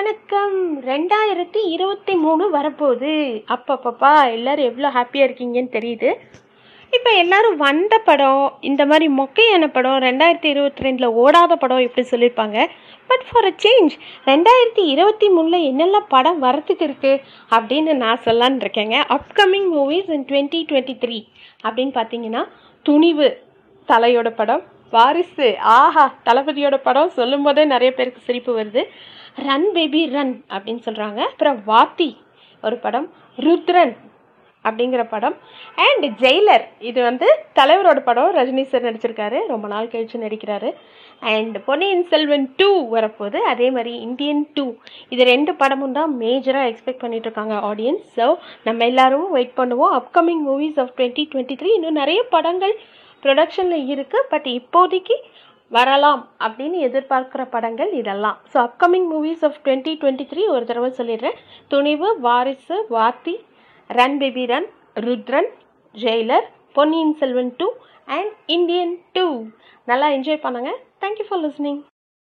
வணக்கம். ரெண்டாயிரத்தி இருபத்தி மூணு வரப்போகுது. அப்பப்பப்பா எல்லாரும் எவ்வளோ ஹாப்பியாக இருக்கீங்கன்னு தெரியுது. இப்போ எல்லாரும் வந்த படம் இந்த மாதிரி மொக்கையான படம் ரெண்டாயிரத்தி இருபத்தி ரெண்டில் ஓடாத படம் இப்படி சொல்லியிருப்பாங்க பட் ஃபார் அ சேஞ்ச் ரெண்டாயிரத்தி இருபத்தி மூணில் என்னெல்லாம் படம் வரத்துக்கு இருக்குது அப்படின்னு நான் சொல்லலான்னு இருக்கேங்க. Upcoming movies in twenty twenty three அப்படின்னு பார்த்தீங்கன்னா துணிவு தலையோட படம் வாரிசு. ஆஹா தளபதியோட படம் சொல்லும் போதே நிறைய பேருக்கு சிரிப்பு வருது. ரன் பேபி ரன் அப்படின்னு சொல்கிறாங்க அப்புறம் வாத்தி ஒரு படம். ருத்ரன் அப்படிங்கிற படம். அண்ட் ஜெயிலர் இது வந்து தலைவரோட படம். ரஜினி சார் நடிச்சிருக்காரு. ரொம்ப நாள் கழிச்சு நடிக்கிறாரு. அண்ட் பொன்னியின் செல்வன் டூ வரப்போகுது. அதே மாதிரி இந்தியன் டூ இது ரெண்டு படமும் தான் மேஜராக எக்ஸ்பெக்ட் பண்ணிட்டு இருக்காங்க ஆடியன்ஸ் ஸோ நம்ம எல்லாரும் வெயிட் பண்ணுவோம். Upcoming movies of twenty twenty three இன்னும் நிறைய படங்கள் ப்ரொடக்ஷனில் இருக்குது பட் இப்போதைக்கு வரலாம் அப்படின்னு எதிர்பார்க்குற படங்கள் இதெல்லாம். So upcoming movies of twenty twenty three ஒரு தடவை சொல்லிடுறேன். Thunivu Varisu Vaathi run baby run Rudhran Jailer Ponniyin Selvan two and Indian two நல்லா என்ஜாய் பண்ணுங்கள் தேங்க்யூ ஃபார் லிஸ்னிங்